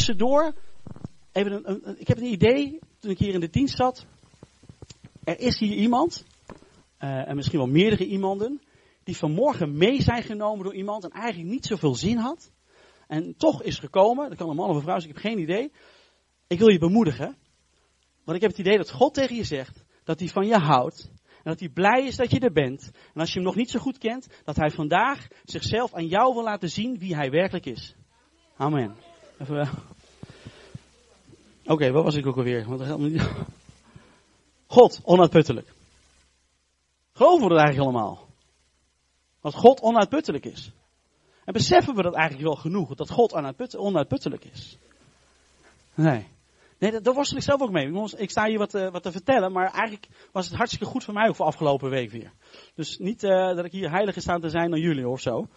tussendoor, even een, ik heb een idee, toen ik hier in de dienst zat. Er is hier iemand, uh, en misschien wel meerdere iemanden, die vanmorgen mee zijn genomen door iemand en eigenlijk niet zoveel zin had. En toch is gekomen, dat kan een man of een vrouw zijn, ik heb geen idee. Ik wil je bemoedigen. Want ik heb het idee dat God tegen je zegt dat hij van je houdt. En dat hij blij is dat je er bent. En als je hem nog niet zo goed kent, dat hij vandaag zichzelf aan jou wil laten zien wie hij werkelijk is. Amen. Even, uh... Oké, okay, wat was ik ook alweer? God, onuitputtelijk. Geloven we dat eigenlijk allemaal? Dat God onuitputtelijk is. En beseffen we dat eigenlijk wel genoeg, dat God onuitputtelijk is? Nee. Nee, daar worstel ik zelf ook mee. Ik sta hier wat, uh, wat te vertellen, maar eigenlijk was het hartstikke goed voor mij voor afgelopen week weer. Dus niet uh, dat ik hier heiliger sta te zijn dan jullie of zo.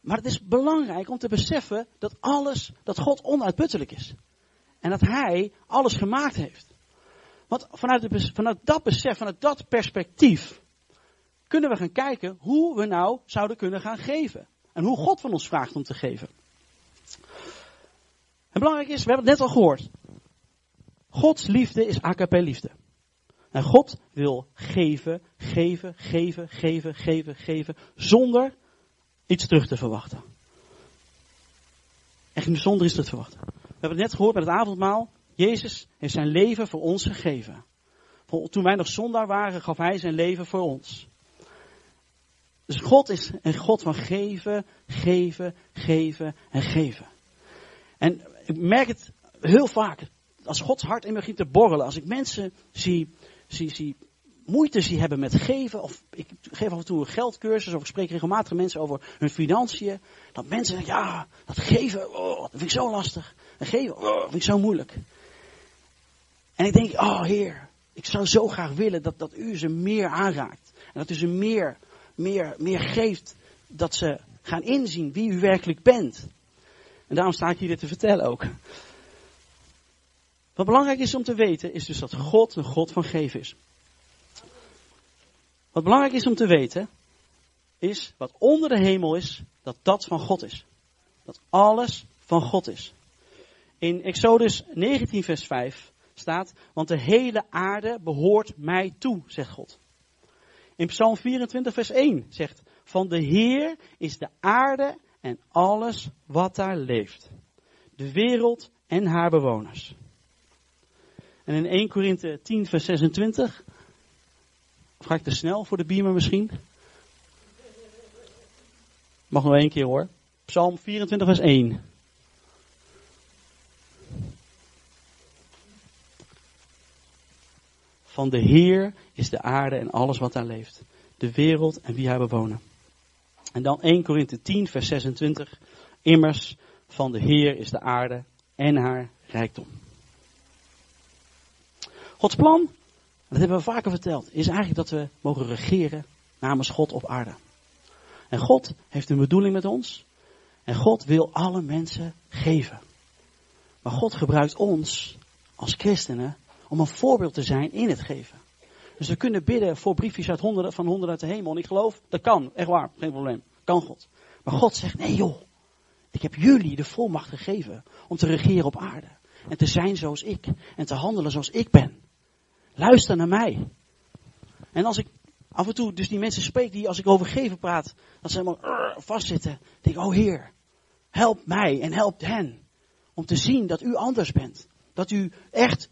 Maar het is belangrijk om te beseffen dat alles, dat God onuitputtelijk is. En dat Hij alles gemaakt heeft. Want vanuit, vanuit dat besef, vanuit dat perspectief, kunnen we gaan kijken hoe we nou zouden kunnen gaan geven. En hoe God van ons vraagt om te geven. En belangrijk is, we hebben het net al gehoord. Gods liefde is agape liefde. En God wil geven, geven, geven, geven, geven, geven, zonder iets terug te verwachten. Echt zonder iets terug te verwachten. We hebben het net gehoord met het avondmaal. Jezus heeft zijn leven voor ons gegeven. Toen wij nog zondaar waren, gaf hij zijn leven voor ons. Dus God is een God van geven, geven, geven en geven. En ik merk het heel vaak. Als Gods hart in me begint te borrelen. Als ik mensen zie, zie, zie moeite zie hebben met geven. Of ik geef af en toe een geldcursus. Of ik spreek regelmatig mensen over hun financiën. Dat mensen zeggen, ja, dat geven, oh, dat vind ik zo lastig. En geven, oh, dat vind ik zo moeilijk. En ik denk, oh Heer, ik zou zo graag willen dat, dat u ze meer aanraakt. En dat u ze meer, meer, meer geeft. Dat ze gaan inzien wie u werkelijk bent. En daarom sta ik hier dit te vertellen ook. Wat belangrijk is om te weten, is dus dat God een God van geven is. Wat belangrijk is om te weten, is wat onder de hemel is, dat dat van God is. Dat alles van God is. In Exodus 19, vers 5 staat, want de hele aarde behoort mij toe, zegt God. In Psalm 24, vers 1 zegt, van de Heer is de aarde en alles wat daar leeft. De wereld en haar bewoners. En in 1 Korinthe 10, vers 26. Ga ik te snel voor de beamer misschien? Mag nog één keer hoor. Psalm 24, vers 1. Van de Heer is de aarde en alles wat daar leeft. De wereld en wie haar bewonen. En dan 1 Korinthe 10, vers 26. Immers, van de Heer is de aarde en haar rijkdom. Gods plan, dat hebben we vaker verteld, is eigenlijk dat we mogen regeren namens God op aarde. En God heeft een bedoeling met ons. En God wil alle mensen geven. Maar God gebruikt ons als christenen om een voorbeeld te zijn in het geven. Dus we kunnen bidden voor briefjes uit honderden, van honderden uit de hemel. En ik geloof, dat kan. Echt waar, geen probleem. Kan God. Maar God zegt, nee joh. Ik heb jullie de volmacht gegeven om te regeren op aarde. En te zijn zoals ik. En te handelen zoals ik ben. Luister naar mij. En als ik af en toe dus die mensen spreek die als ik over geven praat, dat ze helemaal vastzitten. denk ik, oh Heer, help mij en help hen. Om te zien dat u anders bent. Dat u echt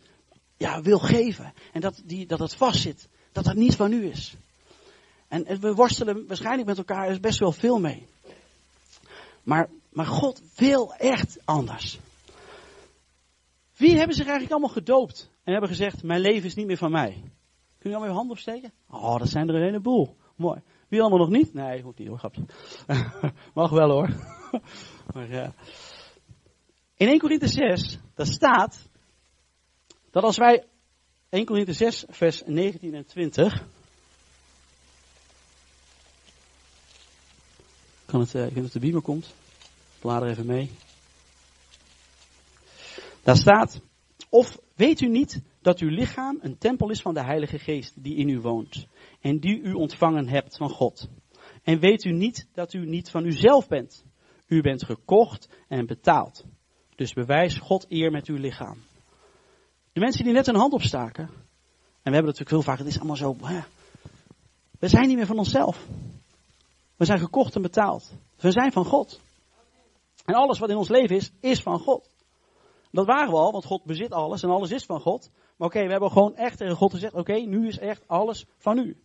ja, wil geven. En dat, die, dat het vastzit. Dat dat niet van u is. En we worstelen waarschijnlijk met elkaar best wel veel mee. Maar, maar God wil echt anders. Wie hebben zich eigenlijk allemaal gedoopt en hebben gezegd, mijn leven is niet meer van mij? Kun je allemaal je hand opsteken? Oh, dat zijn er een heleboel. Mooi. Wie allemaal nog niet? Nee, hoeft niet hoor, grapje. Mag wel hoor. maar, ja. In 1 Korinthe 6, daar staat dat als wij 1 Korinthe 6, vers 19 en 20. Kan het, uh, ik weet dat de beamer komt. Blader even mee. Daar staat, of weet u niet dat uw lichaam een tempel is van de Heilige Geest die in u woont en die u ontvangen hebt van God? En weet u niet dat u niet van uzelf bent? U bent gekocht en betaald. Dus bewijs God eer met uw lichaam. De mensen die net hun hand opstaken. En we hebben natuurlijk heel vaak, het is allemaal zo. We zijn niet meer van onszelf. We zijn gekocht en betaald. We zijn van God. En alles wat in ons leven is, is van God. Dat waren we al, want God bezit alles en alles is van God. Maar oké, we hebben gewoon echt tegen God gezegd, oké, nu is echt alles van u.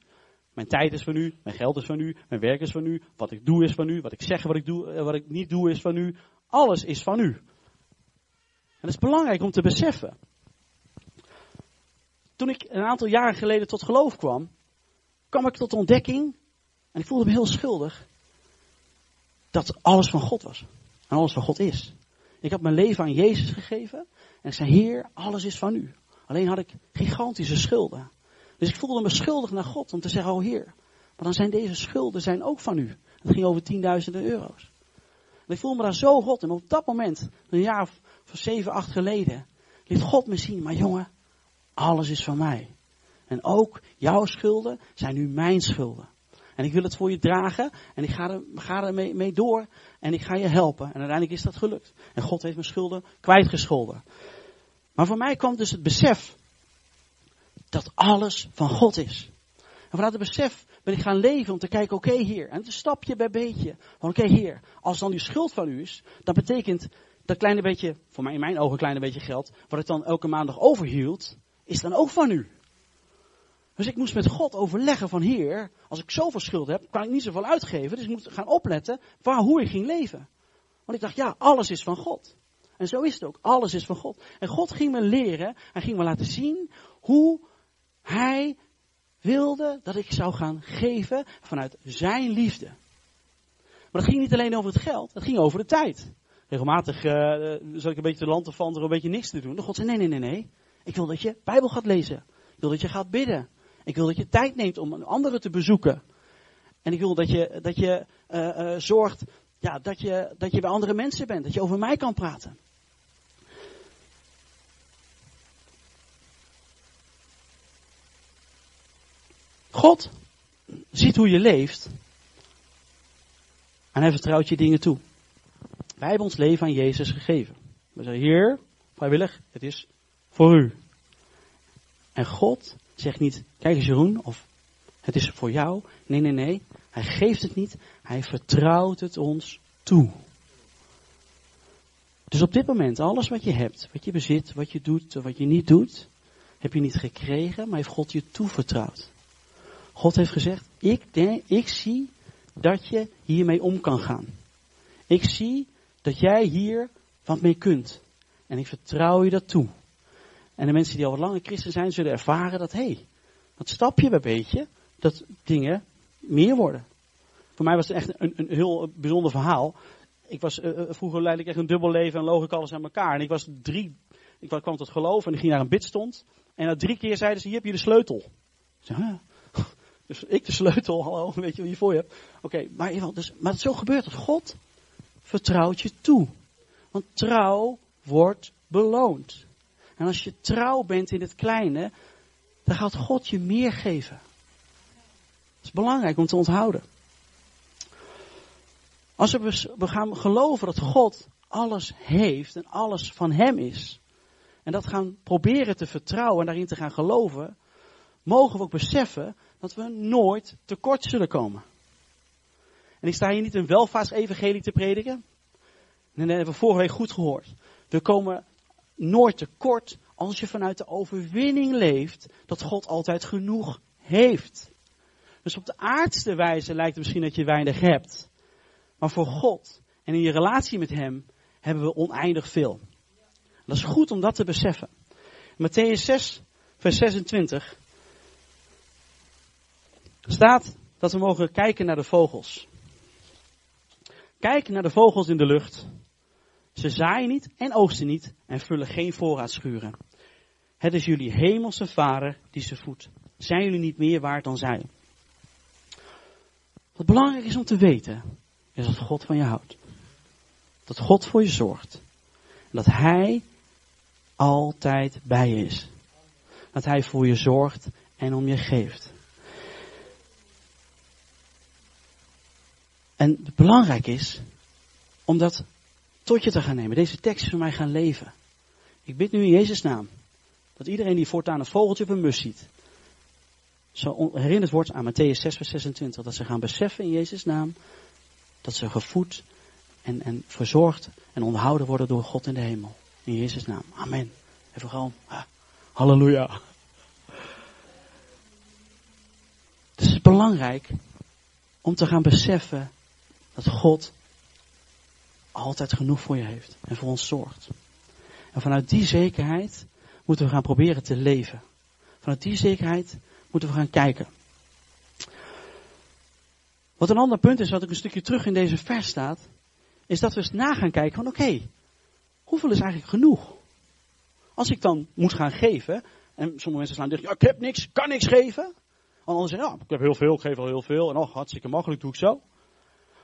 Mijn tijd is van u, mijn geld is van u, mijn werk is van u, wat ik doe is van u, wat ik zeg wat ik, doe, eh, wat ik niet doe is van u. Alles is van u. En dat is belangrijk om te beseffen. Toen ik een aantal jaren geleden tot geloof kwam, kwam ik tot ontdekking, en ik voelde me heel schuldig, dat alles van God was. En alles van God is. Ik had mijn leven aan Jezus gegeven en ik zei, Heer, alles is van u. Alleen had ik gigantische schulden. Dus ik voelde me schuldig naar God om te zeggen, oh Heer, maar dan zijn deze schulden zijn ook van u. Het ging over tienduizenden euro's. Ik voelde me daar zo rot. En op dat moment, een jaar of, of zeven, acht geleden, liet God me zien, maar jongen, alles is van mij. En ook jouw schulden zijn nu mijn schulden. En ik wil het voor je dragen. En ik ga er, ga mee, door. En ik ga je helpen. En uiteindelijk is dat gelukt. En God heeft mijn schulden kwijtgescholden. Maar voor mij kwam dus het besef dat alles van God is. En vanuit het besef ben ik gaan leven om te kijken, oké okay, Heer. En het stapje bij beetje. Van oké Heer, als dan die schuld van u is, dat betekent dat kleine beetje, voor mij in mijn ogen een kleine beetje geld, wat ik dan elke maandag overhield, is dan ook van u. Dus ik moest met God overleggen van Heer, als ik zoveel schuld heb, kan ik niet zoveel uitgeven. Dus ik moet gaan opletten waar, hoe ik ging leven. Want ik dacht, ja, alles is van God. En zo is het ook. Alles is van God. En God ging me leren, hij ging me laten zien hoe hij wilde dat ik zou gaan geven vanuit zijn liefde. Maar dat ging niet alleen over het geld, dat ging over de tijd. Regelmatig uh, zat ik een beetje te land te er een beetje niks te doen. De God zei, nee, nee, nee, nee. Ik wil dat je Bijbel gaat lezen. Ik wil dat je gaat bidden. Ik wil dat je tijd neemt om anderen te bezoeken. En ik wil dat je, dat je uh, uh, zorgt ja, dat, je, dat je bij andere mensen bent. Dat je over mij kan praten. God ziet hoe je leeft. En hij vertrouwt je dingen toe. Wij hebben ons leven aan Jezus gegeven. We zeggen, Heer, vrijwillig, het is voor u. En God zegt niet, kijk eens Jeroen, of het is voor jou. Nee, nee, nee. Hij geeft het niet. Hij vertrouwt het ons toe. Dus op dit moment, alles wat je hebt, wat je bezit, wat je doet, wat je niet doet, heb je niet gekregen, maar heeft God je toevertrouwd. God heeft gezegd, ik, denk, ik zie dat je hiermee om kan gaan. Ik zie dat jij hier wat mee kunt. En ik vertrouw je dat toe. En de mensen die al wat langer christen zijn, zullen ervaren dat, hé, hey, dat stapje bij beetje, dat dingen meer worden. Voor mij was het echt een, een heel bijzonder verhaal. Ik was, uh, vroeger leidde ik echt een dubbel leven en loog alles aan elkaar. En ik was drie, ik kwam tot geloof en ik ging naar een bidstond. En na drie keer zeiden ze, hier heb je de sleutel. Dus ik de sleutel, hallo, weet je wie je voor je hebt. Oké, okay, maar, dus, maar zo gebeurt het. God vertrouwt je toe. Want trouw wordt beloond. En als je trouw bent in het kleine, dan gaat God je meer geven. Dat is belangrijk om te onthouden. Als we gaan geloven dat God alles heeft en alles van Hem is, en dat gaan proberen te vertrouwen en daarin te gaan geloven, mogen we ook beseffen dat we nooit tekort zullen komen. En ik sta hier niet een welvaartsevangelie te prediken. En dat hebben we vorige week goed gehoord. We komen nooit tekort als je vanuit de overwinning leeft dat God altijd genoeg heeft. Dus op de aardste wijze lijkt het misschien dat je weinig hebt. Maar voor God en in je relatie met Hem hebben we oneindig veel. Dat is goed om dat te beseffen. Matthäus 6, vers 26 staat dat we mogen kijken naar de vogels. Kijk naar de vogels in de lucht. Ze zaaien niet en oogsten niet en vullen geen voorraadschuren. Het is jullie hemelse vader die ze voedt. Zijn jullie niet meer waard dan zij? Wat belangrijk is om te weten, is dat God van je houdt. Dat God voor je zorgt. Dat Hij altijd bij je is. Dat Hij voor je zorgt en om je geeft. En belangrijk is om dat tot je te gaan nemen. Deze tekst voor mij gaan leven. Ik bid nu in Jezus' naam. Dat iedereen die voortaan een vogeltje of een mus ziet. Zo herinnerd wordt aan Matthäus 6 vers 26. Dat ze gaan beseffen in Jezus' naam. Dat ze gevoed en, en verzorgd en onderhouden worden door God in de hemel. In Jezus' naam. Amen. Even gewoon. Halleluja. Dus het is belangrijk om te gaan beseffen dat God altijd genoeg voor je heeft en voor ons zorgt. En vanuit die zekerheid moeten we gaan proberen te leven. Vanuit die zekerheid moeten we gaan kijken. Wat een ander punt is, wat ook een stukje terug in deze vers staat, is dat we eens na gaan kijken van oké, hoeveel is eigenlijk genoeg? Als ik dan moet gaan geven, en sommige mensen slaan dicht, ja, ik heb niks, kan niks geven. Anderen zeggen, ja, ik heb heel veel, ik geef al heel veel, en oh, hartstikke makkelijk, doe ik zo.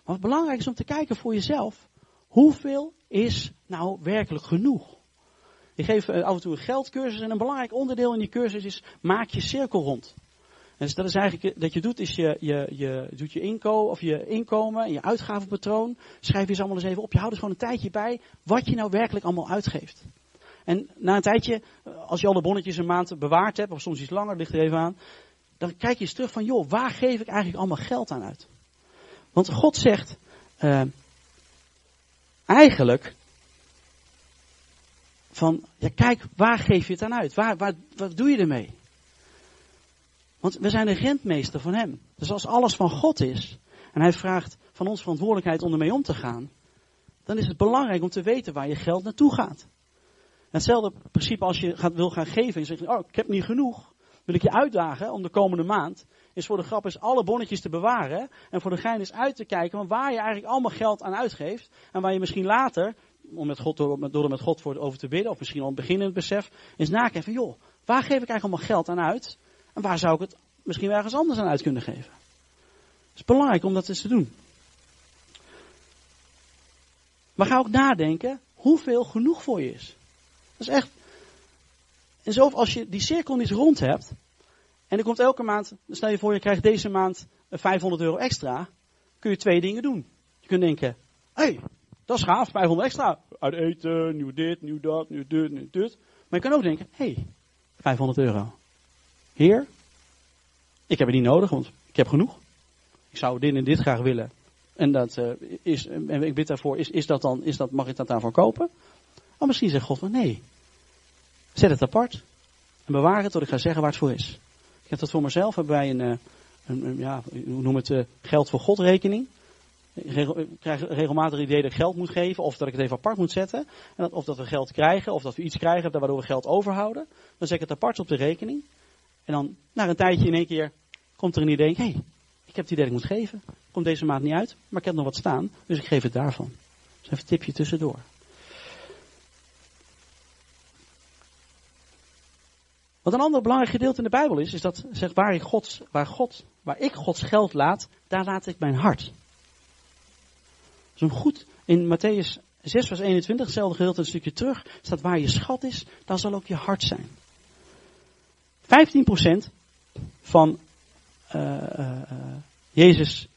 Maar wat belangrijk is om te kijken voor jezelf, hoeveel is nou werkelijk genoeg? Ik geef eh, af en toe een geldcursus en een belangrijk onderdeel in die cursus is maak je cirkel rond. Dus dat is eigenlijk, dat je doet, is je, je, je doet je inkomen, of je inkomen en je uitgavenpatroon. Schrijf je eens allemaal eens even op. Je houdt er gewoon een tijdje bij wat je nou werkelijk allemaal uitgeeft. En na een tijdje, als je al de bonnetjes een maand bewaard hebt, of soms iets langer, ligt er even aan. Dan kijk je eens terug van, joh, waar geef ik eigenlijk allemaal geld aan uit? Want God zegt, eigenlijk, van, ja kijk, waar geef je het aan uit? Waar, waar, wat doe je ermee? Want we zijn de rentmeester van hem. Dus als alles van God is, en hij vraagt van ons verantwoordelijkheid om ermee om te gaan, dan is het belangrijk om te weten waar je geld naartoe gaat. Hetzelfde principe als je gaat, wil gaan geven en je zegt, oh, ik heb niet genoeg. Wil ik je uitdagen om de komende maand, is voor de grap is alle bonnetjes te bewaren. En voor de gein is uit te kijken van waar je eigenlijk allemaal geld aan uitgeeft. En waar je misschien later, om met God, door, door er met God voor over te bidden, of misschien al het het besef, is nakijken van joh, waar geef ik eigenlijk allemaal geld aan uit? En waar zou ik het misschien ergens anders aan uit kunnen geven? Het is belangrijk om dat eens te doen. Maar ga ook nadenken hoeveel genoeg voor je is. Dat is echt. En zo als je die cirkel niet rond hebt. En er komt elke maand, stel je voor je krijgt deze maand 500 euro extra. Kun je twee dingen doen. Je kunt denken, hé, hey, dat is gaaf, 500 extra. Uit eten, nieuw dit, nieuw dat, nieuw dit, nieuw dit. Maar je kan ook denken, hé, hey, 500 euro. Heer, ik heb het niet nodig, want ik heb genoeg. Ik zou dit en dit graag willen. En dat uh, is, en ik bid daarvoor, is, is dat dan, is dat, mag ik dat daarvoor kopen? Maar misschien zegt God nee. Zet het apart. En bewaar het tot ik ga zeggen waar het voor is. Ik heb dat voor mezelf, hebben wij een, eh, een, een ja, hoe noem het, uh, geld voor God rekening. Ik krijg regelmatig het idee dat ik geld moet geven, of dat ik het even apart moet zetten. En dat, of dat we geld krijgen, of dat we iets krijgen waardoor we geld overhouden. Dan zet ik het apart op de rekening. En dan, na een tijdje in één keer, komt er een idee, hé, hey, ik heb het idee dat ik moet geven. Komt deze maand niet uit, maar ik heb nog wat staan, dus ik geef het daarvan. Dus even een tipje tussendoor. Wat een ander belangrijk gedeelte in de Bijbel is, is dat zegt waar ik Gods, waar God, waar ik Gods geld laat, daar laat ik mijn hart. Dus goed, in Matthäus 6 vers 21, hetzelfde gedeelte een stukje terug, staat waar je schat is, daar zal ook je hart zijn. 15% van uh, uh, Jezus'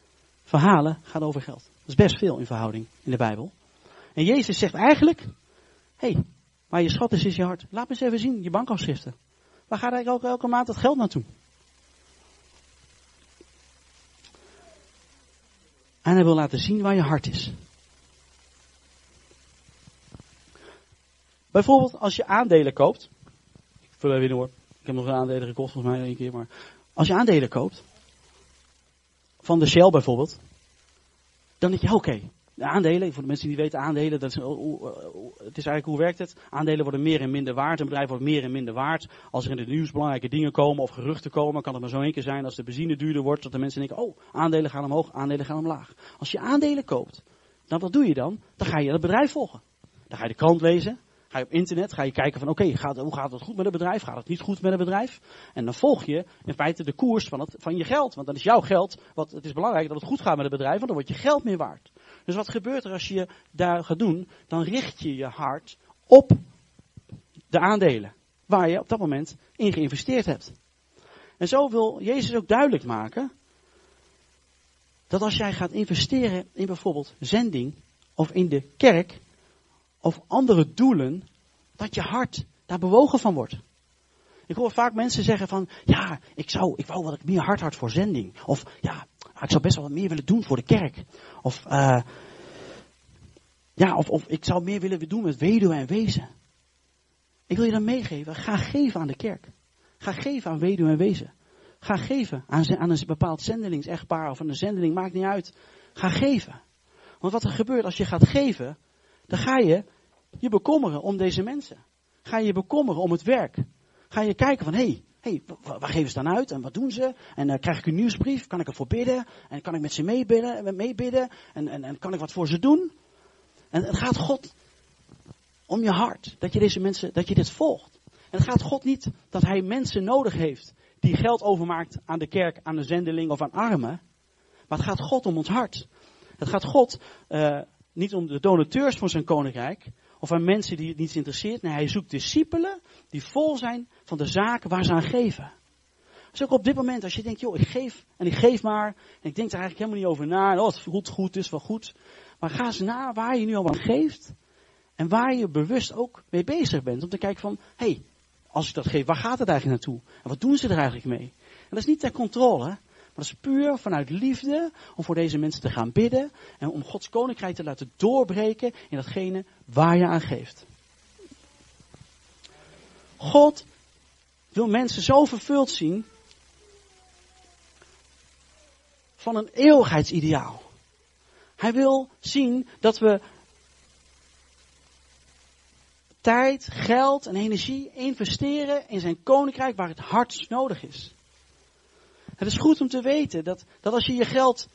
verhalen gaat over geld. Dat is best veel in verhouding in de Bijbel. En Jezus zegt eigenlijk, hé, hey, waar je schat is, is je hart. Laat me eens even zien, je bankafschriften. Waar gaat eigenlijk elke, elke maand dat geld naartoe? En hij wil laten zien waar je hart is. Bijvoorbeeld als je aandelen koopt. Ik vul even in hoor. Ik heb nog een aandelen gekocht volgens mij één keer. Maar als je aandelen koopt. Van de Shell bijvoorbeeld. Dan denk je oké de aandelen, voor de mensen die weten, aandelen, dat is, het is eigenlijk hoe werkt het? Aandelen worden meer en minder waard. Een bedrijf wordt meer en minder waard. Als er in het nieuws belangrijke dingen komen of geruchten komen, kan het maar zo één keer zijn als de benzine duurder wordt, dat de mensen denken, oh, aandelen gaan omhoog, aandelen gaan omlaag. Als je aandelen koopt, dan wat doe je dan? Dan ga je het bedrijf volgen. Dan ga je de krant lezen, Ga je op internet, ga je kijken van oké, hoe gaat het goed met het bedrijf? Gaat het niet goed met het bedrijf? En dan volg je in feite de koers van, het, van je geld. Want dat is jouw geld. Want het is belangrijk dat het goed gaat met het bedrijf, want dan wordt je geld meer waard. Dus wat gebeurt er als je daar gaat doen? Dan richt je je hart op de aandelen. Waar je op dat moment in geïnvesteerd hebt. En zo wil Jezus ook duidelijk maken. Dat als jij gaat investeren in bijvoorbeeld zending of in de kerk, of andere doelen, dat je hart daar bewogen van wordt. Ik hoor vaak mensen zeggen van, ja, ik zou, ik wou wat ik meer hart had voor zending. Of ja, ik zou best wel wat meer willen doen voor de kerk. Of, uh, ja, of, of ik zou meer willen doen met weduwe en wezen. Ik wil je dan meegeven, ga geven aan de kerk. Ga geven aan weduwe en wezen. Ga geven aan, aan een bepaald zendelingsechtpaar of aan een zendeling, maakt niet uit. Ga geven. Want wat er gebeurt als je gaat geven, dan ga je je bekommeren om deze mensen. Ga je je bekommeren om het werk. Ga je kijken van, hey, hey, waar geven ze dan uit en wat doen ze? En uh, krijg ik een nieuwsbrief? Kan ik ervoor bidden? En kan ik met ze meebidden? meebidden? En, en, kan ik wat voor ze doen? En het gaat God om je hart, dat je deze mensen, dat je dit volgt. En het gaat God niet dat hij mensen nodig heeft die geld overmaakt aan de kerk, aan de zendeling of aan armen. Maar het gaat God om ons hart. Het gaat God uh, niet om de donateurs voor zijn koninkrijk, of aan mensen die het niet interesseert. Nee, hij zoekt discipelen die vol zijn van de zaken waar ze aan geven. Dus ook op dit moment, als je denkt, joh, ik geef en ik geef maar, en ik denk er eigenlijk helemaal niet over na, oh, het voelt goed, het is wel goed. Maar ga eens na waar je nu al aan geeft, en waar je bewust ook mee bezig bent. Om te kijken van, hé, hey, als ik dat geef, waar gaat het eigenlijk naartoe? En wat doen ze er eigenlijk mee? En dat is niet ter controle, maar dat is puur vanuit liefde om voor deze mensen te gaan bidden en om Gods koninkrijk te laten doorbreken in datgene waar je aan geeft. God wil mensen zo vervuld zien van een eeuwigheidsideaal. Hij wil zien dat we tijd, geld en energie investeren in zijn koninkrijk waar het hardst nodig is. Het is goed om te weten dat, dat als je je geld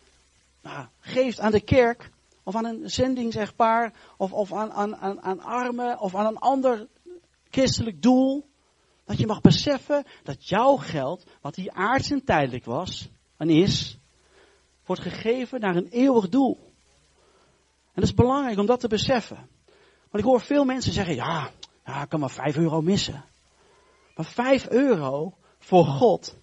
nou, geeft aan de kerk, of aan een zendingsechtpaar, of, of aan, aan, aan, aan armen, of aan een ander christelijk doel, dat je mag beseffen dat jouw geld, wat hier aards en tijdelijk was, en is, wordt gegeven naar een eeuwig doel. En dat is belangrijk om dat te beseffen. Want ik hoor veel mensen zeggen, ja, ja ik kan maar 5 euro missen. Maar 5 euro voor God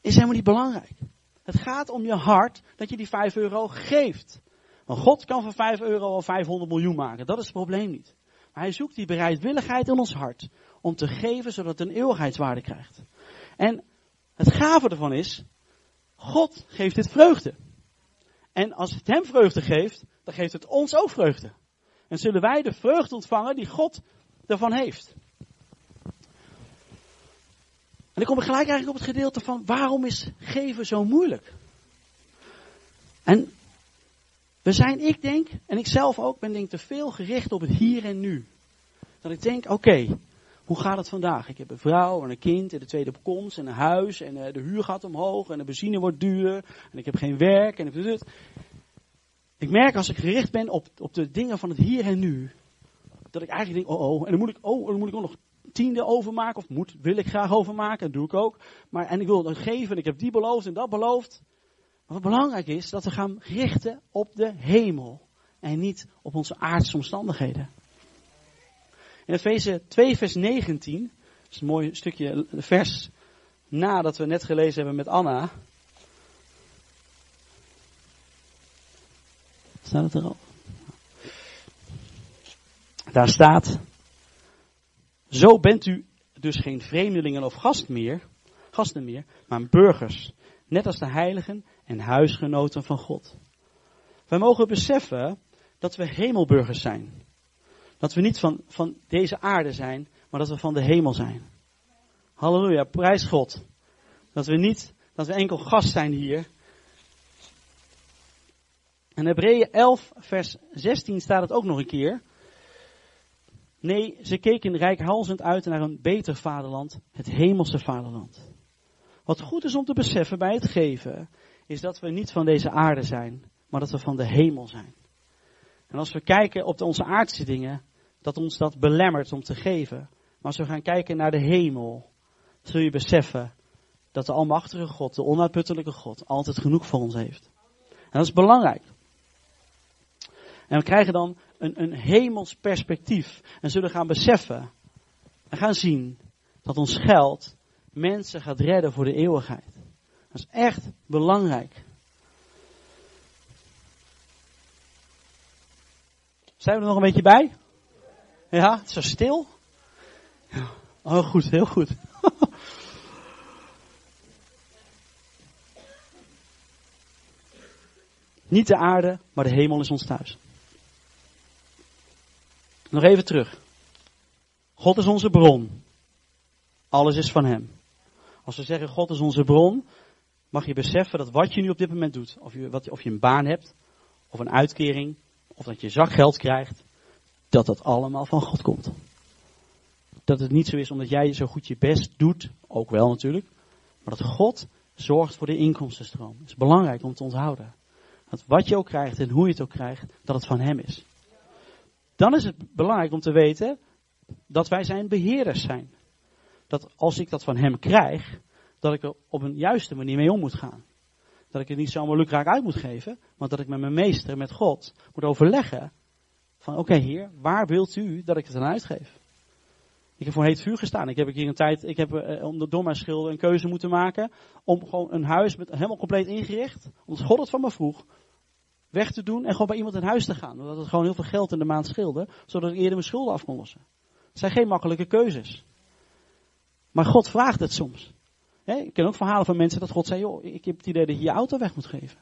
is helemaal niet belangrijk. Het gaat om je hart dat je die 5 euro geeft. Want God kan van 5 euro al 500 miljoen maken. Dat is het probleem niet. Maar hij zoekt die bereidwilligheid in ons hart om te geven zodat het een eeuwigheidswaarde krijgt. En het gave ervan is, God geeft dit vreugde. En als het hem vreugde geeft, dan geeft het ons ook vreugde. En zullen wij de vreugde ontvangen die God ervan heeft. En dan kom ik gelijk eigenlijk op het gedeelte van waarom is geven zo moeilijk? En we zijn, ik denk, en ik zelf ook, ben denk te veel gericht op het hier en nu. Dat ik denk, oké, hoe gaat het vandaag? Ik heb een vrouw en een kind en de tweede komst en een huis en eh, de huur gaat omhoog en de benzine wordt duur en ik heb geen werk en ik ik merk als ik gericht ben op, op de dingen van het hier en nu, dat ik eigenlijk denk, oh oh, en dan moet ik, oh, dan moet ik ook nog tiende overmaken, of moet, wil ik graag overmaken, dat doe ik ook. Maar, en ik wil het geven, en ik heb die beloofd en dat beloofd. Wat belangrijk is, dat we gaan richten op de hemel. En niet op onze aardse omstandigheden. In Efeze 2 vers 19, dat is een mooi stukje vers nadat we net gelezen hebben met Anna. Staat het er al? Daar staat, zo bent u dus geen vreemdelingen of gast meer, gasten meer, maar burgers, net als de heiligen en huisgenoten van God. Wij mogen beseffen dat we hemelburgers zijn. Dat we niet van, van deze aarde zijn, maar dat we van de hemel zijn. Halleluja, prijs God. Dat we niet, dat we enkel gast zijn hier, in Hebreeën 11, vers 16 staat het ook nog een keer. Nee, ze keken rijkhalzend uit naar een beter vaderland, het hemelse vaderland. Wat goed is om te beseffen bij het geven, is dat we niet van deze aarde zijn, maar dat we van de hemel zijn. En als we kijken op onze aardse dingen, dat ons dat belemmert om te geven. Maar als we gaan kijken naar de hemel, zul je beseffen dat de Almachtige God, de onuitputtelijke God, altijd genoeg voor ons heeft. En dat is belangrijk. En we krijgen dan een, een hemels perspectief. En zullen gaan beseffen en gaan zien dat ons geld mensen gaat redden voor de eeuwigheid. Dat is echt belangrijk. Zijn we er nog een beetje bij? Ja, het is zo stil. Ja. Oh, goed, heel goed. Niet de aarde, maar de hemel is ons thuis. Nog even terug. God is onze bron. Alles is van Hem. Als we zeggen God is onze bron, mag je beseffen dat wat je nu op dit moment doet, of je, wat, of je een baan hebt, of een uitkering, of dat je zakgeld krijgt, dat dat allemaal van God komt. Dat het niet zo is omdat jij zo goed je best doet, ook wel natuurlijk, maar dat God zorgt voor de inkomstenstroom. Het is belangrijk om te onthouden. Dat wat je ook krijgt en hoe je het ook krijgt, dat het van Hem is. Dan is het belangrijk om te weten dat wij zijn beheerders zijn. Dat als ik dat van Hem krijg, dat ik er op een juiste manier mee om moet gaan. Dat ik het niet zomaar lukraak uit moet geven, maar dat ik met mijn meester, met God, moet overleggen van oké heer, waar wilt u dat ik het aan uitgeef? Ik heb voor heet vuur gestaan. Ik heb hier een tijd, ik heb uh, door mijn schilder een keuze moeten maken om gewoon een huis met helemaal compleet ingericht, omdat God het van me vroeg, weg te doen en gewoon bij iemand in huis te gaan. Omdat het gewoon heel veel geld in de maand scheelde, zodat ik eerder mijn schulden af kon lossen. Het zijn geen makkelijke keuzes. Maar God vraagt het soms. Ik ken ook verhalen van mensen dat God zei, joh, ik heb het idee dat je je auto weg moet geven.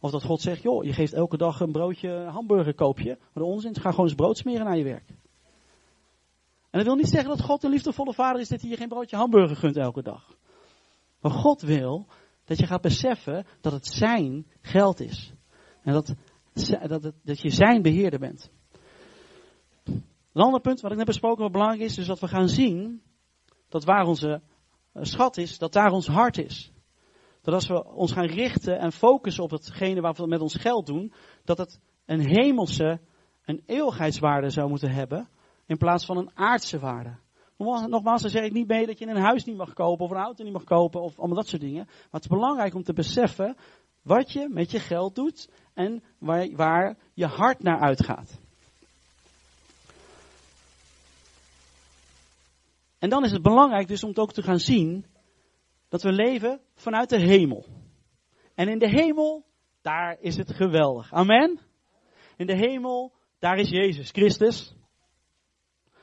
Of dat God zegt, joh, je geeft elke dag een broodje hamburger koopje. Maar de onzin, ga gewoon eens brood smeren naar je werk. En dat wil niet zeggen dat God een liefdevolle vader is dat hij je geen broodje hamburger gunt elke dag. Maar God wil dat je gaat beseffen dat het zijn geld is. En dat, dat, dat je zijn beheerder bent. Een ander punt wat ik net besproken wat belangrijk is, is dat we gaan zien dat waar onze schat is, dat daar ons hart is. Dat als we ons gaan richten en focussen op hetgene wat we met ons geld doen, dat het een hemelse, een eeuwigheidswaarde zou moeten hebben, in plaats van een aardse waarde. Nogmaals, dan zeg ik niet mee dat je een huis niet mag kopen of een auto niet mag kopen of allemaal dat soort dingen. Maar het is belangrijk om te beseffen wat je met je geld doet en waar, waar je hart naar uitgaat. En dan is het belangrijk dus om het ook te gaan zien dat we leven vanuit de hemel. En in de hemel, daar is het geweldig. Amen. In de hemel, daar is Jezus Christus.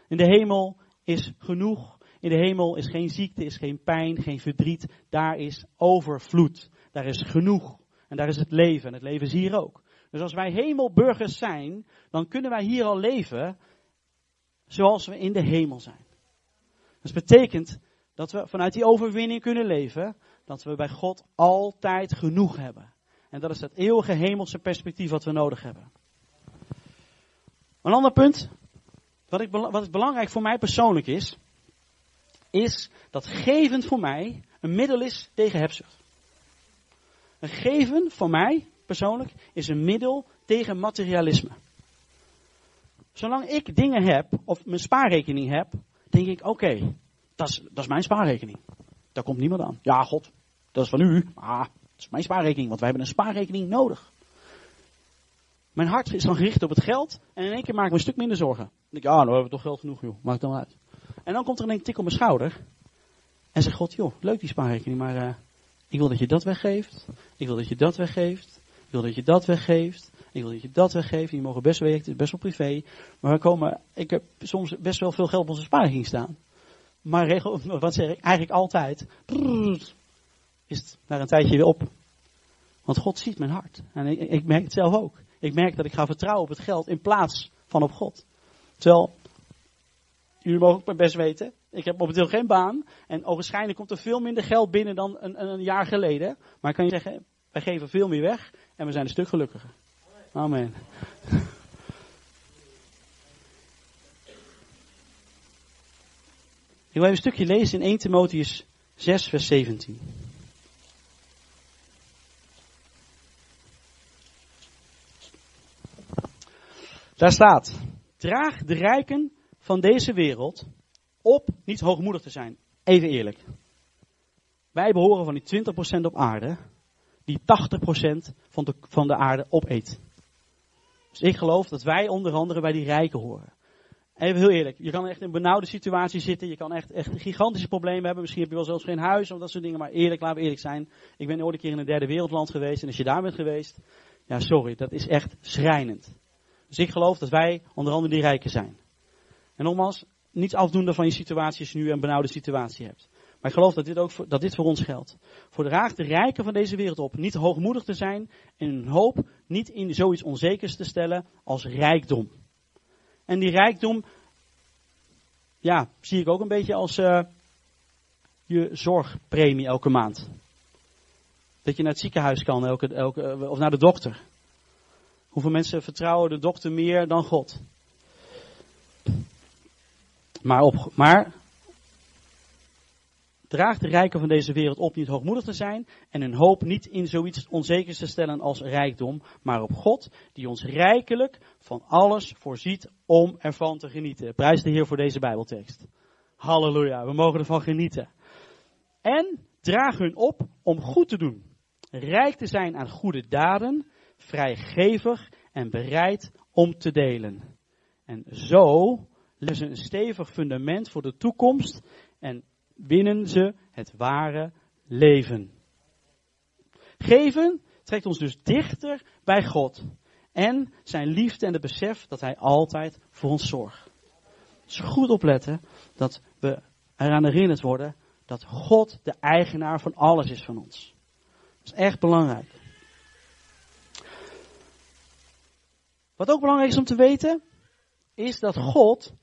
In de hemel is genoeg. In de hemel is geen ziekte, is geen pijn, geen verdriet. Daar is overvloed. Daar is genoeg. En daar is het leven. En het leven is hier ook. Dus als wij hemelburgers zijn, dan kunnen wij hier al leven zoals we in de hemel zijn. Dat betekent dat we vanuit die overwinning kunnen leven, dat we bij God altijd genoeg hebben. En dat is het eeuwige hemelse perspectief wat we nodig hebben. Een ander punt, wat, ik, wat belangrijk voor mij persoonlijk is, is dat geven voor mij een middel is tegen hebzucht. Een geven voor mij persoonlijk is een middel tegen materialisme. Zolang ik dingen heb, of mijn spaarrekening heb, denk ik, oké, dat, is, dat is mijn spaarrekening. Daar komt niemand aan. Ja, God, dat is van u, maar het is mijn spaarrekening, want wij hebben een spaarrekening nodig. Mijn hart is dan gericht op het geld en in één keer maak ik me een stuk minder zorgen. Dan denk ik, ja, nou hebben we toch geld genoeg, joh, maakt dan uit. En dan komt er een tik op mijn schouder en zegt God, joh, leuk die spaarrekening, maar uh, ik wil dat je dat weggeeft. Ik wil dat je dat weggeeft. Ik wil dat je dat weggeeft. Ik wil dat je dat weggeeft. Je mogen best weten, best wel privé. Maar we komen, ik heb soms best wel veel geld op onze spaarrekening staan. Maar regel, wat zeg ik, eigenlijk altijd, is het na een tijdje weer op. Want God ziet mijn hart. En ik, ik merk het zelf ook. Ik merk dat ik ga vertrouwen op het geld in plaats van op God. Terwijl, jullie mogen ook best weten, ik heb momenteel geen baan. En waarschijnlijk komt er veel minder geld binnen dan een, een jaar geleden. Maar ik kan je zeggen, wij geven veel meer weg en we zijn een stuk gelukkiger. Amen. Ik wil even een stukje lezen in 1 Timotheus 6, vers 17. Daar staat, draag de rijken van deze wereld op niet hoogmoedig te zijn. Even eerlijk. Wij behoren van die 20% op aarde, die 80% van de, van de aarde opeet. Dus ik geloof dat wij onder andere bij die rijken horen. Even heel eerlijk, je kan echt in een benauwde situatie zitten, je kan echt, echt gigantische problemen hebben. Misschien heb je wel zelfs geen huis of dat soort dingen, maar eerlijk, laten we eerlijk zijn. Ik ben ooit een keer in een derde wereldland geweest en als je daar bent geweest, ja sorry, dat is echt schrijnend. Dus ik geloof dat wij onder andere die rijken zijn. En nogmaals, niet afdoende van je situatie als je nu een benauwde situatie hebt. Maar ik geloof dat dit ook voor, dat dit voor ons geldt. Voor de raak de rijken van deze wereld op niet hoogmoedig te zijn en hun hoop niet in zoiets onzekers te stellen als rijkdom. En die rijkdom, ja, zie ik ook een beetje als uh, je zorgpremie elke maand. Dat je naar het ziekenhuis kan elke, elke, of naar de dokter. Hoeveel mensen vertrouwen de dokter meer dan God? Maar, op, maar draag de rijken van deze wereld op niet hoogmoedig te zijn en hun hoop niet in zoiets onzekers te stellen als rijkdom, maar op God, die ons rijkelijk van alles voorziet om ervan te genieten. Prijs de Heer voor deze Bijbeltekst. Halleluja, we mogen ervan genieten. En draag hun op om goed te doen, rijk te zijn aan goede daden, vrijgevig en bereid om te delen. En zo leggen ze een stevig fundament voor de toekomst en winnen ze het ware leven. Geven trekt ons dus dichter bij God en zijn liefde en het besef dat Hij altijd voor ons zorgt. Dus goed opletten dat we eraan herinnerd worden dat God de eigenaar van alles is van ons. Dat is echt belangrijk. Wat ook belangrijk is om te weten, is dat God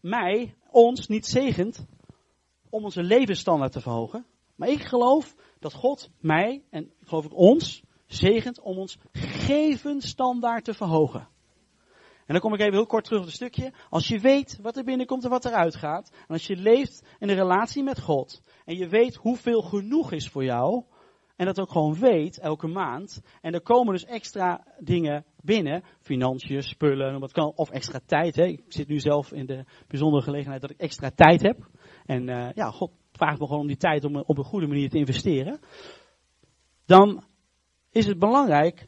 mij, ons niet zegent om onze levensstandaard te verhogen. Maar ik geloof dat God mij en geloof ik ons zegent om ons gevenstandaard te verhogen. En dan kom ik even heel kort terug op het stukje. Als je weet wat er binnenkomt en wat eruit gaat. En als je leeft in een relatie met God. En je weet hoeveel genoeg is voor jou. En dat ook gewoon weet elke maand. En er komen dus extra dingen binnen. Financiën, spullen, of extra tijd. Hè. Ik zit nu zelf in de bijzondere gelegenheid dat ik extra tijd heb. En uh, ja, God vraagt me gewoon om die tijd om op een goede manier te investeren. Dan is het belangrijk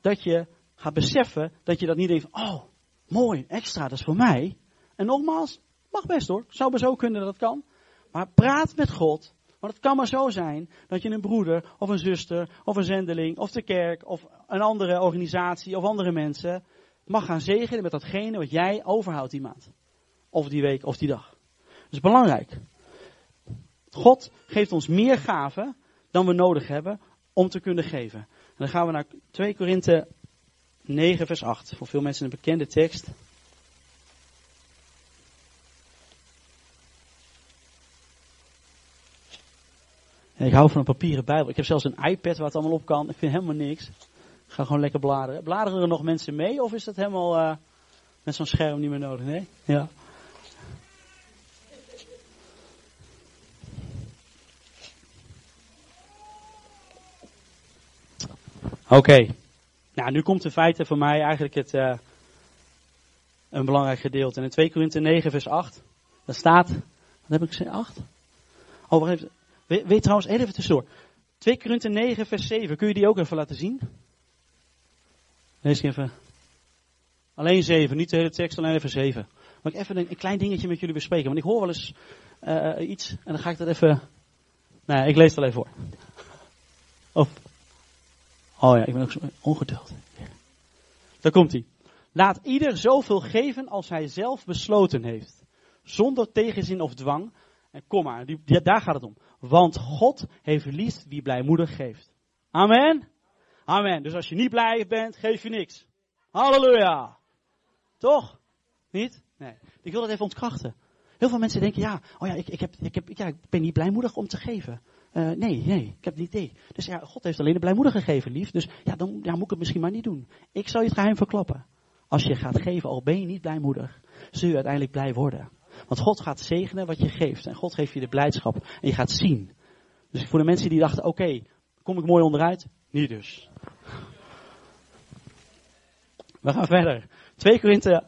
dat je gaat beseffen dat je dat niet denkt oh, mooi, extra, dat is voor mij. En nogmaals, mag best hoor. Zou maar zo kunnen dat kan. Maar praat met God. Want het kan maar zo zijn dat je een broeder of een zuster of een zendeling of de kerk of een andere organisatie of andere mensen mag gaan zegenen met datgene wat jij overhoudt die maand. Of die week of die dag. Is belangrijk. God geeft ons meer gaven dan we nodig hebben om te kunnen geven. En dan gaan we naar 2 Korinthe 9 vers 8. Voor veel mensen een bekende tekst. ik hou van een papieren Bijbel. Ik heb zelfs een iPad waar het allemaal op kan. Ik vind helemaal niks. Ik ga gewoon lekker bladeren. Bladeren er nog mensen mee of is dat helemaal uh, met zo'n scherm niet meer nodig? Nee? Ja. Oké. Nou, nu komt in feite voor mij eigenlijk het, uh, een belangrijk gedeelte. En in 2 Korinthe 9 vers 8, daar staat, wat heb ik gezegd, 8? Oh, wacht even. Weet, weet trouwens, even tussendoor. 2 Korinthe 9 vers 7, kun je die ook even laten zien? Lees even. Alleen 7, niet de hele tekst, alleen even 7. Mag ik even een, een, klein dingetje met jullie bespreken? Want ik hoor wel eens uh, iets en dan ga ik dat even... Nou, ik lees het al even voor. Of... Oh ja, ik ben ook zo ongeduldig. Daar komt hij. Laat ieder zoveel geven als hij zelf besloten heeft. Zonder tegenzin of dwang. En kom maar, die, daar gaat het om. Want God heeft lief wie blijmoedig geeft. Amen. Amen. Dus als je niet blij bent, geef je niks. Halleluja. Toch? Niet? Nee. Ik wil dat even ontkrachten. Heel veel mensen denken, ja, oh ja, ik, ik, heb, ik, heb, ja, ik ben niet blijmoedig om te geven. Uh, nee, nee, ik heb het idee. Dus ja, God heeft alleen de blijmoedig gegeven, lief. Dus ja, dan ja, moet ik het misschien maar niet doen. Ik zal je het geheim verklappen. Als je gaat geven, al ben je niet blijmoedig, zul je uiteindelijk blij worden. Want God gaat zegenen wat je geeft. En God geeft je de blijdschap. En je gaat zien. Dus voor de mensen die dachten, oké, kom ik mooi onderuit? Niet dus. We gaan verder. 2 Korinthe,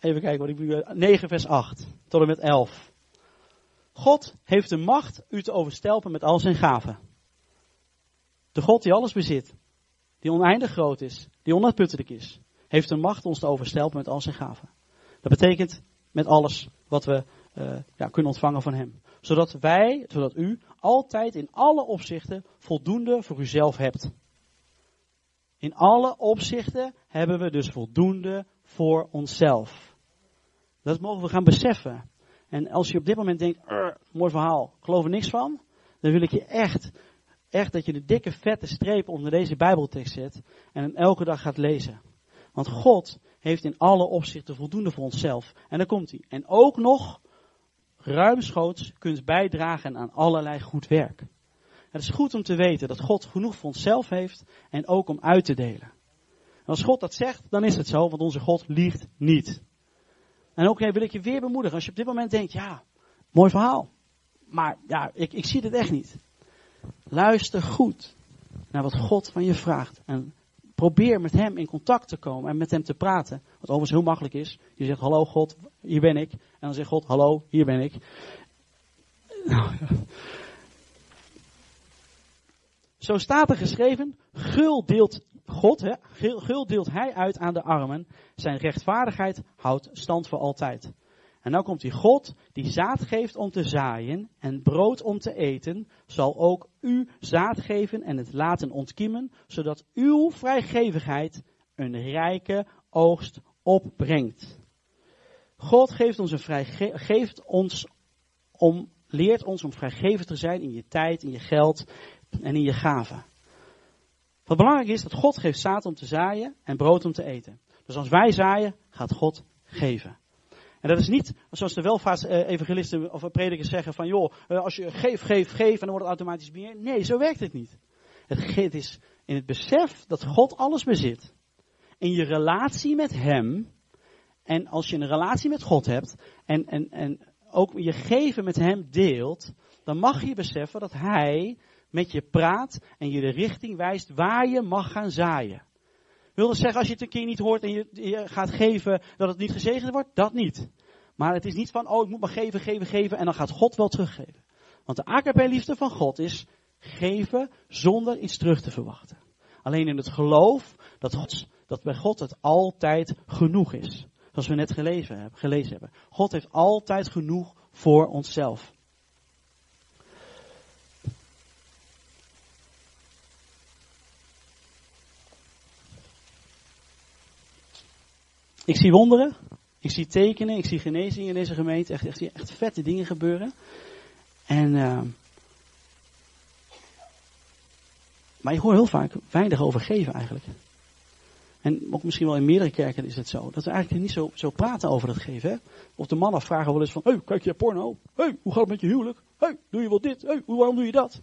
even kijken wat ik nu, 9 vers 8 tot en met 11. God heeft de macht u te overstelpen met al zijn gaven. De God die alles bezit, die oneindig groot is, die onuitputtelijk is, heeft de macht ons te overstelpen met al zijn gaven. Dat betekent met alles wat we uh, ja, kunnen ontvangen van hem. Zodat wij, zodat u altijd in alle opzichten voldoende voor uzelf hebt. In alle opzichten hebben we dus voldoende voor onszelf. Dat mogen we gaan beseffen. En als je op dit moment denkt, mooi verhaal, geloof er niks van, dan wil ik je echt, echt dat je de dikke vette streep onder deze Bijbeltekst zet en hem elke dag gaat lezen. Want God heeft in alle opzichten voldoende voor onszelf. En daar komt hij. En ook nog ruimschoots kunt bijdragen aan allerlei goed werk. Het is goed om te weten dat God genoeg voor onszelf heeft en ook om uit te delen. En als God dat zegt, dan is het zo, want onze God liegt niet. En ook wil ik je weer bemoedigen, als je op dit moment denkt, ja, mooi verhaal. Maar ja, ik, ik zie het echt niet. Luister goed naar wat God van je vraagt. En probeer met hem in contact te komen en met hem te praten. Wat overigens heel makkelijk is. Je zegt, hallo God, hier ben ik. En dan zegt God, hallo, hier ben ik. Zo staat er geschreven, gul deelt God, hè, gul deelt hij uit aan de armen. Zijn rechtvaardigheid houdt stand voor altijd. En nou komt die God die zaad geeft om te zaaien en brood om te eten, zal ook u zaad geven en het laten ontkiemen, zodat uw vrijgevigheid een rijke oogst opbrengt. God geeft ons, een geeft ons om, leert ons om vrijgevig te zijn in je tijd, in je geld en in je gaven. Wat belangrijk is, dat God geeft zaad om te zaaien en brood om te eten. Dus als wij zaaien, gaat God geven. En dat is niet zoals de welvaartsevangelisten of predikers zeggen van joh, eh, als je geef, geef, geef en dan wordt het automatisch meer. Nee, zo werkt het niet. Het is in het besef dat God alles bezit. In je relatie met Hem. En als je een relatie met God hebt en, en, en ook je geven met Hem deelt, dan mag je beseffen dat Hij met je praat en je de richting wijst waar je mag gaan zaaien. Wil dat zeggen, als je het een keer niet hoort en je, gaat geven, dat het niet gezegend wordt? Dat niet. Maar het is niet van, oh, ik moet maar geven, geven, geven en dan gaat God wel teruggeven. Want de AKP-liefde van God is geven zonder iets terug te verwachten. Alleen in het geloof dat, dat bij God het altijd genoeg is. Zoals we net gelezen hebben, gelezen hebben. God heeft altijd genoeg voor onszelf. Ik zie wonderen. Ik zie tekenen. Ik zie genezingen in deze gemeente. Echt, echt, echt vette dingen gebeuren. En, uh, maar je hoort heel vaak weinig over geven eigenlijk. En ook misschien wel in meerdere kerken is het zo. Dat we eigenlijk niet zo, zo praten over dat geven. Hè? Of de mannen vragen wel eens van, hey, kijk je porno? hey, hoe gaat het met je huwelijk? hey, doe je wel dit? hey, waarom doe je dat?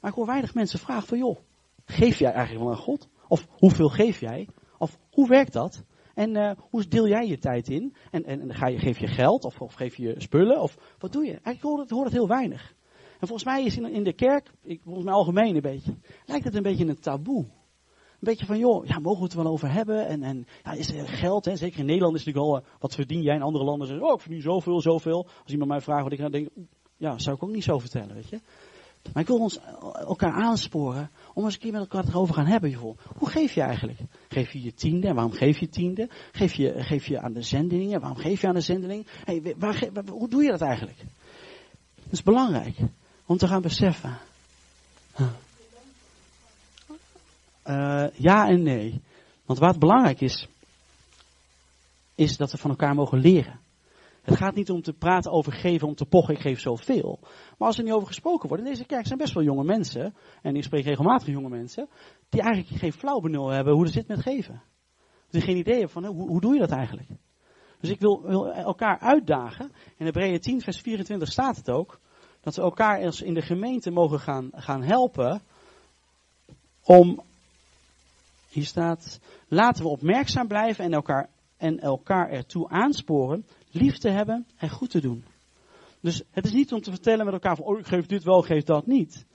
Maar ik hoor weinig mensen vragen van, joh, geef jij eigenlijk wel aan God? Of hoeveel geef jij? Of hoe werkt dat? En uh, hoe deel jij je tijd in? En, en, ga je, geef je geld of, of geef je spullen? Of wat doe je? Eigenlijk hoor het, hoor het heel weinig. En volgens mij is in, in de kerk, ik, volgens mij algemeen een beetje, lijkt het een beetje een taboe. Een beetje van, joh, ja, mogen we het er wel over hebben? En, en ja, is er geld, hè? zeker in Nederland is het natuurlijk al, uh, wat verdien jij in andere landen? Zeggen, oh, ik verdien zoveel, zoveel. Als iemand mij vraagt wat ik dan denk, ja, zou ik ook niet zo vertellen, weet je. Maar ik wil ons elkaar aansporen om eens een keer met elkaar erover gaan hebben. Joh. Hoe geef je eigenlijk? Geef je je tiende? En waarom geef je tiende? Geef je, geef je aan de zendelingen? Waarom geef je aan de zendeling? Hey, waar, hoe doe je dat eigenlijk? Dat is belangrijk om te gaan beseffen. Uh, ja en nee. Want wat belangrijk is, is dat we van elkaar mogen leren. Het gaat niet om te praten over geven, om te pochen, ik geef zoveel. Maar als er niet over gesproken wordt, in deze kerk zijn best wel jonge mensen, en ik spreek regelmatig jonge mensen, die eigenlijk geen flauw benul hebben hoe het zit met geven. Die geen idee hebben van, hoe, hoe doe je dat eigenlijk? Dus ik wil, wil elkaar uitdagen, in Hebreeën 10 vers 24 staat het ook, dat we elkaar eens in de gemeente mogen gaan, gaan helpen om, hier staat, laten we opmerkzaam blijven en elkaar, en elkaar ertoe aansporen lief te hebben en goed te doen. Dus het is niet om te vertellen met elkaar van, oh ik geef dit wel, geef dat niet.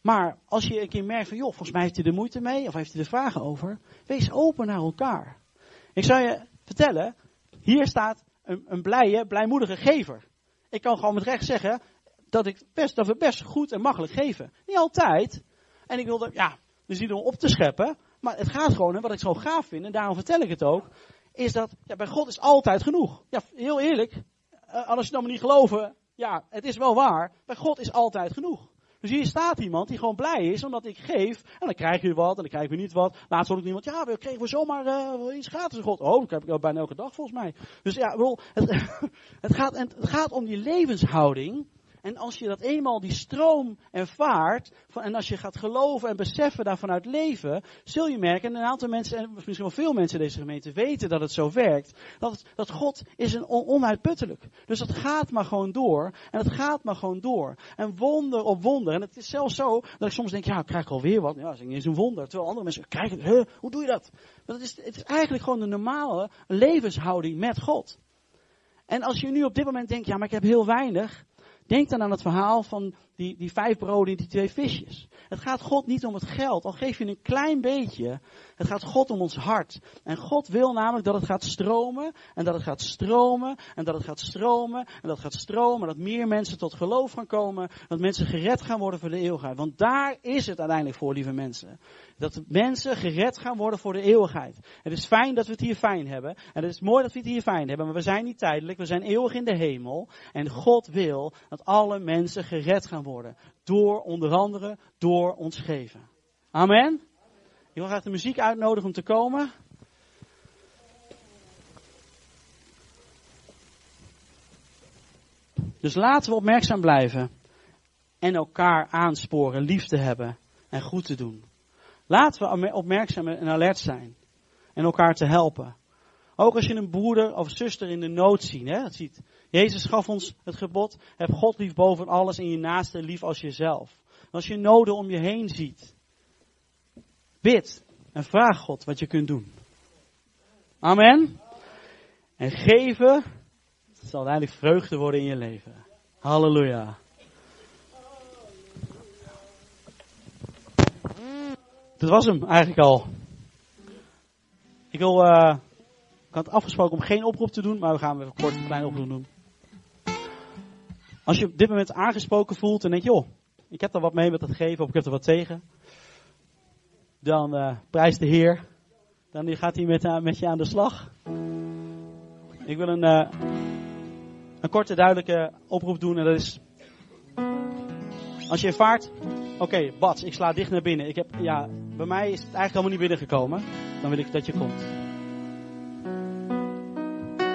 Maar als je een keer merkt van, joh, volgens mij heeft hij er moeite mee, of heeft hij er vragen over, wees open naar elkaar. Ik zou je vertellen, hier staat een, een blije, blijmoedige gever. Ik kan gewoon met recht zeggen dat, ik best, dat we best goed en makkelijk geven. Niet altijd. En ik wilde, ja, dus niet om op te scheppen, maar het gaat gewoon, en wat ik zo gaaf vind, en daarom vertel ik het ook, is dat ja, bij God is altijd genoeg. Ja, heel eerlijk, uh, als je nou maar niet geloven, ja, het is wel waar. Bij God is altijd genoeg. Dus hier staat iemand die gewoon blij is omdat ik geef. En dan krijg je wat en dan krijg je niet wat. Laatst hoorde ik iemand, ja, we kregen we zomaar uh, iets gratis. God, oh, dat heb ik bijna elke dag volgens mij. Dus ja, wel, het, het, gaat, het gaat om die levenshouding. En als je dat eenmaal die stroom ervaart, en als je gaat geloven en beseffen daar vanuit leven, zul je merken, en een aantal mensen, en misschien wel veel mensen in deze gemeente weten dat het zo werkt, dat, dat God is een onuitputtelijk. Dus dat gaat maar gewoon door, en het gaat maar gewoon door. En wonder op wonder. En het is zelfs zo dat ik soms denk, ja, ik krijg alweer wat. Ja, dat is een wonder. Terwijl andere mensen krijgen, huh, hoe doe je dat? Maar het is, het is eigenlijk gewoon de normale levenshouding met God. En als je nu op dit moment denkt, ja, maar ik heb heel weinig, Denk dan aan het verhaal van die, die vijf broden en die twee visjes. Het gaat God niet om het geld, al geef je een klein beetje. Het gaat God om ons hart. En God wil namelijk dat het gaat stromen, en dat het gaat stromen, en dat het gaat stromen, en dat het gaat stromen, dat meer mensen tot geloof gaan komen, dat mensen gered gaan worden voor de eeuwigheid. Want daar is het uiteindelijk voor, lieve mensen. Dat mensen gered gaan worden voor de eeuwigheid. Het is fijn dat we het hier fijn hebben. En het is mooi dat we het hier fijn hebben. Maar we zijn niet tijdelijk. We zijn eeuwig in de hemel. En God wil dat alle mensen gered gaan worden. Door onder andere door ons geven. Amen. Ik wil graag de muziek uitnodigen om te komen. Dus laten we opmerkzaam blijven. En elkaar aansporen lief te hebben en goed te doen. Laten we opmerkzaam en alert zijn. En elkaar te helpen. Ook als je een broeder of zuster in de nood ziet, hè, dat ziet. Jezus gaf ons het gebod, heb God lief boven alles en je naaste lief als jezelf. als je noden om je heen ziet, bid en vraag God wat je kunt doen. Amen. En geven zal uiteindelijk vreugde worden in je leven. Halleluja. Dat was hem eigenlijk al. Ik wil, uh, ik had afgesproken om geen oproep te doen, maar we gaan even kort een kleine oproep doen. Als je op dit moment aangesproken voelt en denkt, joh, ik heb er wat mee met het geven of ik heb er wat tegen. Dan uh, prijs de Heer. Dan gaat hij met, uh, met je aan de slag. Ik wil een, uh, een korte duidelijke oproep doen en dat is, als je ervaart Oké, okay, Bats, ik sla dicht naar binnen. Ik heb, ja, bij mij is het eigenlijk helemaal niet binnengekomen. Dan wil ik dat je komt.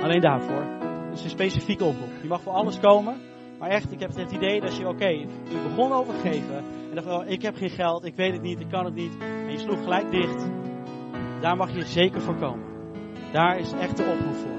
Alleen daarvoor. Dus een specifieke oproep. Je mag voor alles komen. Maar echt, ik heb het idee dat je, oké, je begon over geven. En dacht, oh, ik heb geen geld, ik weet het niet, ik kan het niet. En je sloeg gelijk dicht. Daar mag je zeker voor komen. Daar is echt de oproep voor.